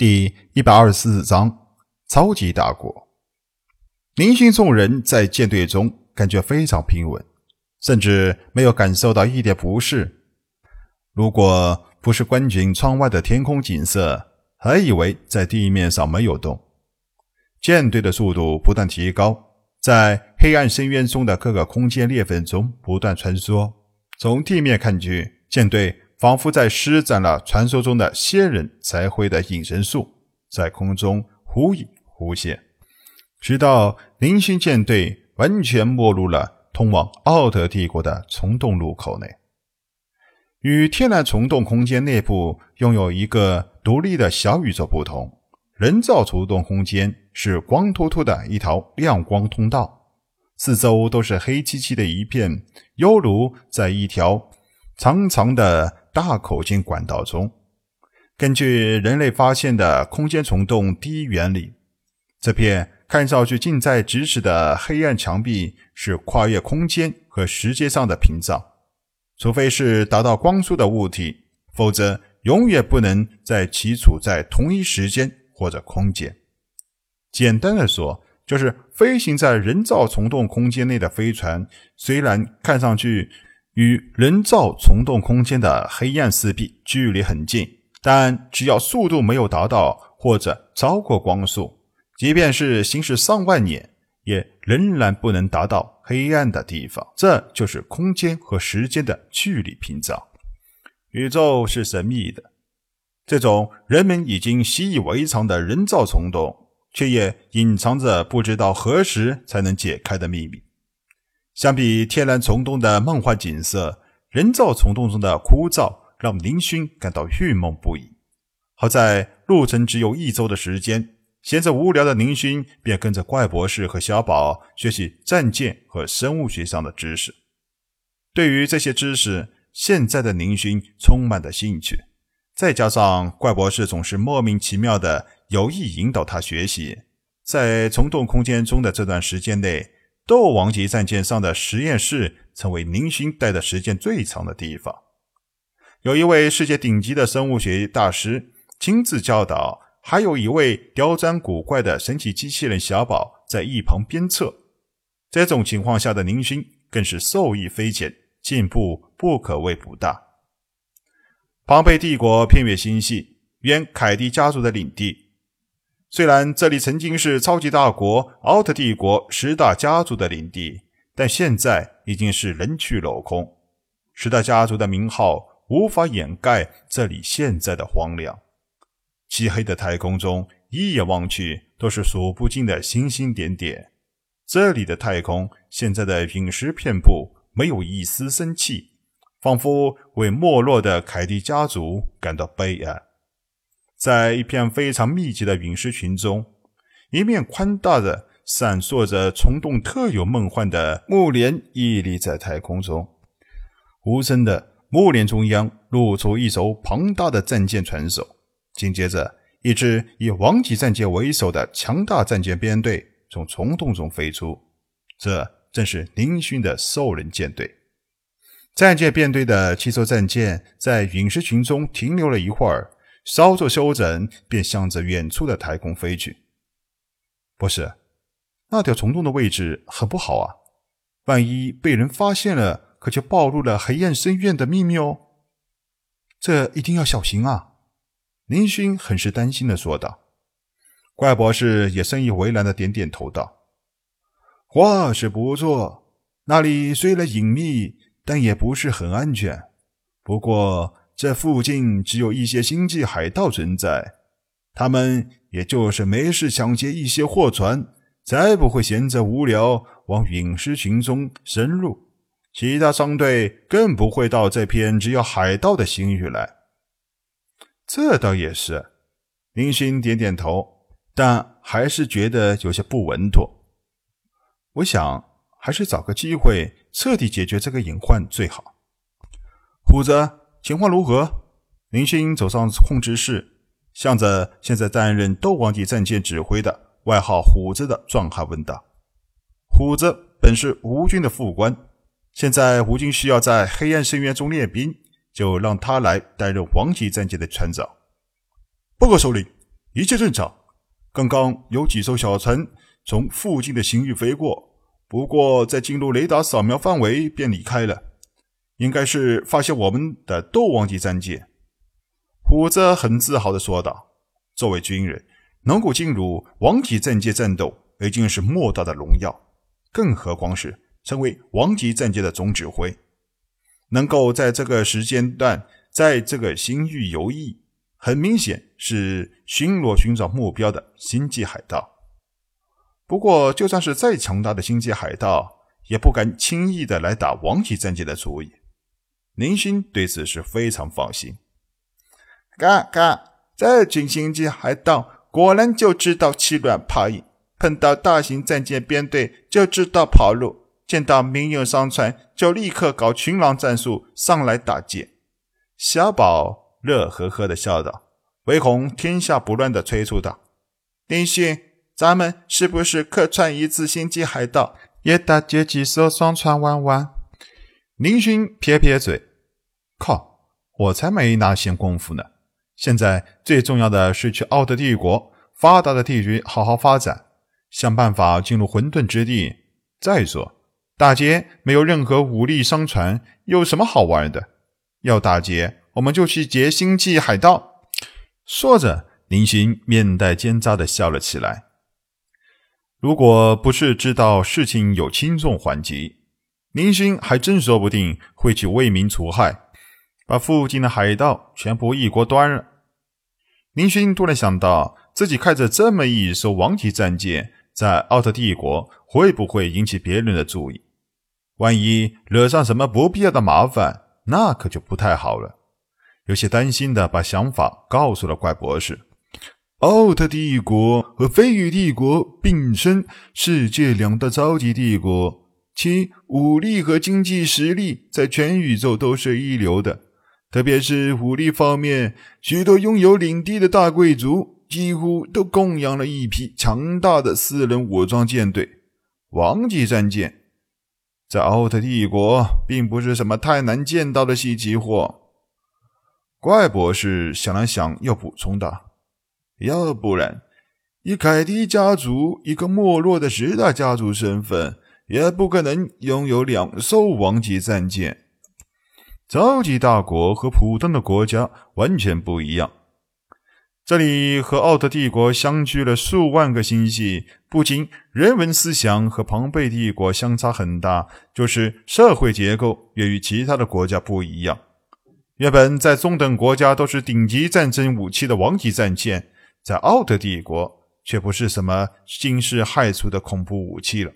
第一百二十四章超级大国。林星众人在舰队中感觉非常平稳，甚至没有感受到一点不适。如果不是观景窗外的天空景色，还以为在地面上没有动。舰队的速度不断提高，在黑暗深渊中的各个空间裂缝中不断穿梭。从地面看去，舰队。仿佛在施展了传说中的仙人才会的隐身术，在空中忽隐忽现，直到零星舰队完全没入了通往奥特帝国的虫洞入口内。与天然虫洞空间内部拥有一个独立的小宇宙不同，人造虫洞空间是光秃秃的一条亮光通道，四周都是黑漆漆的一片，犹如在一条长长的。大口径管道中，根据人类发现的空间虫洞第一原理，这片看上去近在咫尺的黑暗墙壁是跨越空间和时间上的屏障。除非是达到光速的物体，否则永远不能在其处在同一时间或者空间。简单的说，就是飞行在人造虫洞空间内的飞船，虽然看上去。与人造虫洞空间的黑暗四壁距离很近，但只要速度没有达到或者超过光速，即便是行驶上万年，也仍然不能达到黑暗的地方。这就是空间和时间的距离屏障。宇宙是神秘的，这种人们已经习以为常的人造虫洞，却也隐藏着不知道何时才能解开的秘密。相比天然虫洞的梦幻景色，人造虫洞中的枯燥让林勋感到郁闷不已。好在路程只有一周的时间，闲着无聊的林勋便跟着怪博士和小宝学习战舰和生物学上的知识。对于这些知识，现在的林勋充满了兴趣。再加上怪博士总是莫名其妙的有意引导他学习，在虫洞空间中的这段时间内。斗王级战舰上的实验室成为林勋待的时间最长的地方。有一位世界顶级的生物学大师亲自教导，还有一位刁钻古怪的神奇机器人小宝在一旁鞭策。这种情况下的林勋更是受益匪浅，进步不可谓不大。庞贝帝国偏远星系，原凯蒂家族的领地。虽然这里曾经是超级大国奥特帝国十大家族的领地，但现在已经是人去楼空。十大家族的名号无法掩盖这里现在的荒凉。漆黑的太空中，一眼望去都是数不尽的星星点点。这里的太空现在的陨石遍布，没有一丝生气，仿佛为没落的凯蒂家族感到悲哀。在一片非常密集的陨石群中，一面宽大的、闪烁着虫洞特有梦幻的木帘屹立在太空中。无声的木帘中央露出一艘庞大的战舰船首，紧接着，一支以王级战舰为首的强大战舰编队从虫洞中飞出。这正是林勋的兽人舰队。战舰编队的七艘战舰在陨石群中停留了一会儿。稍作休整，便向着远处的太空飞去。不是，那条虫洞的位置很不好啊！万一被人发现了，可就暴露了黑暗深渊的秘密哦。这一定要小心啊！林勋很是担心的说道。怪博士也深以为然的点点头道：“话是不错，那里虽然隐秘，但也不是很安全。不过……”这附近只有一些星际海盗存在，他们也就是没事抢劫一些货船，才不会闲着无聊往陨石群中深入。其他商队更不会到这片只有海盗的星域来。这倒也是，林勋点点头，但还是觉得有些不稳妥。我想，还是找个机会彻底解决这个隐患最好。虎子。情况如何？林星走上控制室，向着现在担任斗王级战舰指挥的外号“虎子”的壮汉问道：“虎子本是吴军的副官，现在吴军需要在黑暗深渊中练兵，就让他来担任王级战舰的船长。”报告首领，一切正常。刚刚有几艘小船从附近的星域飞过，不过在进入雷达扫描范围便离开了，应该是发现我们的斗王级战舰。虎子很自豪地说道：“作为军人，能够进入王级战舰战斗已经是莫大的荣耀，更何况是成为王级战舰的总指挥，能够在这个时间段在这个星域游弋。”很明显是巡逻寻找目标的星际海盗。不过，就算是再强大的星际海盗，也不敢轻易的来打王级战舰的主意。林星对此是非常放心。嘎嘎，这群星际海盗果然就知道欺软怕硬，碰到大型战舰编队就知道跑路，见到民用商船就立刻搞群狼战术上来打劫。小宝。乐呵呵的笑道，唯恐天下不乱的催促道：“林勋，咱们是不是客串一次星际海盗，也打劫几艘商船玩玩？”林勋撇撇嘴：“靠，我才没那闲工夫呢！现在最重要的是去奥特帝国发达的地区好好发展，想办法进入混沌之地。再说，打劫没有任何武力商船，有什么好玩的？要打劫？”我们就去劫星际海盗。说着，林星面带奸诈的笑了起来。如果不是知道事情有轻重缓急，林星还真说不定会去为民除害，把附近的海盗全部一锅端了。林勋突然想到，自己开着这么一艘王级战舰，在奥特帝国会不会引起别人的注意？万一惹上什么不必要的麻烦，那可就不太好了。有些担心的把想法告诉了怪博士。奥特帝国和飞羽帝国并称世界两大超级帝国，其武力和经济实力在全宇宙都是一流的。特别是武力方面，许多拥有领地的大贵族几乎都供养了一批强大的私人武装舰队。王级战舰在奥特帝国并不是什么太难见到的稀奇货。怪博士想了想，又补充道：“要不然，以凯蒂家族一个没落的十大家族身份，也不可能拥有两艘王级战舰。超级大国和普通的国家完全不一样。这里和奥特帝国相距了数万个星系，不仅人文思想和庞贝帝国相差很大，就是社会结构也与其他的国家不一样。”原本在中等国家都是顶级战争武器的王级战舰，在奥特帝国却不是什么惊世骇俗的恐怖武器了。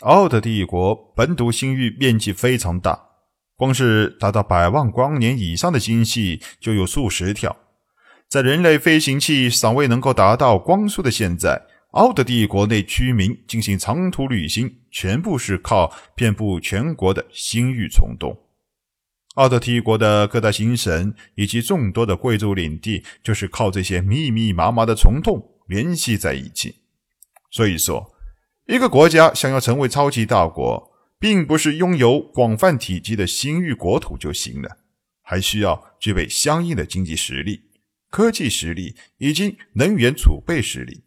奥特帝国本土星域面积非常大，光是达到百万光年以上的星系就有数十条。在人类飞行器尚未能够达到光速的现在，奥德帝国内居民进行长途旅行，全部是靠遍布全国的星域虫洞。奥德帝国的各大星神以及众多的贵族领地，就是靠这些密密麻麻的虫洞联系在一起。所以说，一个国家想要成为超级大国，并不是拥有广泛体积的星域国土就行了，还需要具备相应的经济实力、科技实力以及能源储备实力。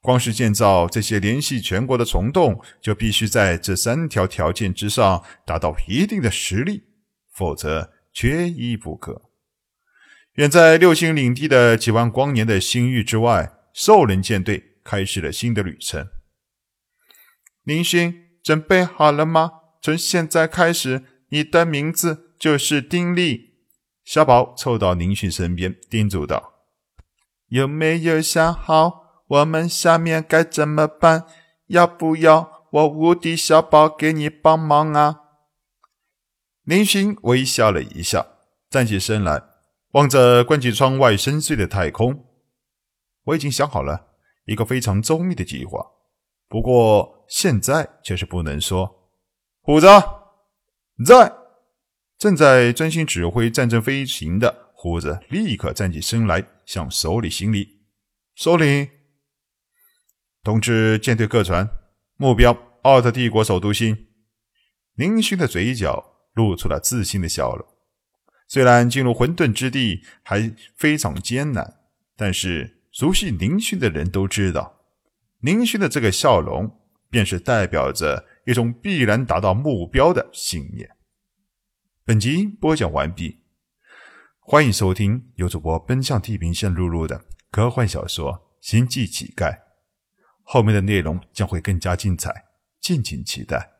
光是建造这些联系全国的虫洞，就必须在这三条条件之上达到一定的实力。否则缺一不可。远在六星领地的几万光年的星域之外，兽人舰队开始了新的旅程。林星，准备好了吗？从现在开始，你的名字就是丁力。小宝凑到林勋身边，叮嘱道：“有没有想好我们下面该怎么办？要不要我无敌小宝给你帮忙啊？”林勋微笑了一下，站起身来，望着关起窗外深邃的太空。我已经想好了一个非常周密的计划，不过现在却是不能说。虎子在，正在专心指挥战争飞行的虎子立刻站起身来，向首领行礼。首领，通知舰队各船，目标奥特帝国首都星。林勋的嘴角。露出了自信的笑容。虽然进入混沌之地还非常艰难，但是熟悉林勋的人都知道，林勋的这个笑容，便是代表着一种必然达到目标的信念。本集播讲完毕，欢迎收听由主播奔向地平线录入的科幻小说《星际乞丐》，后面的内容将会更加精彩，敬请期待。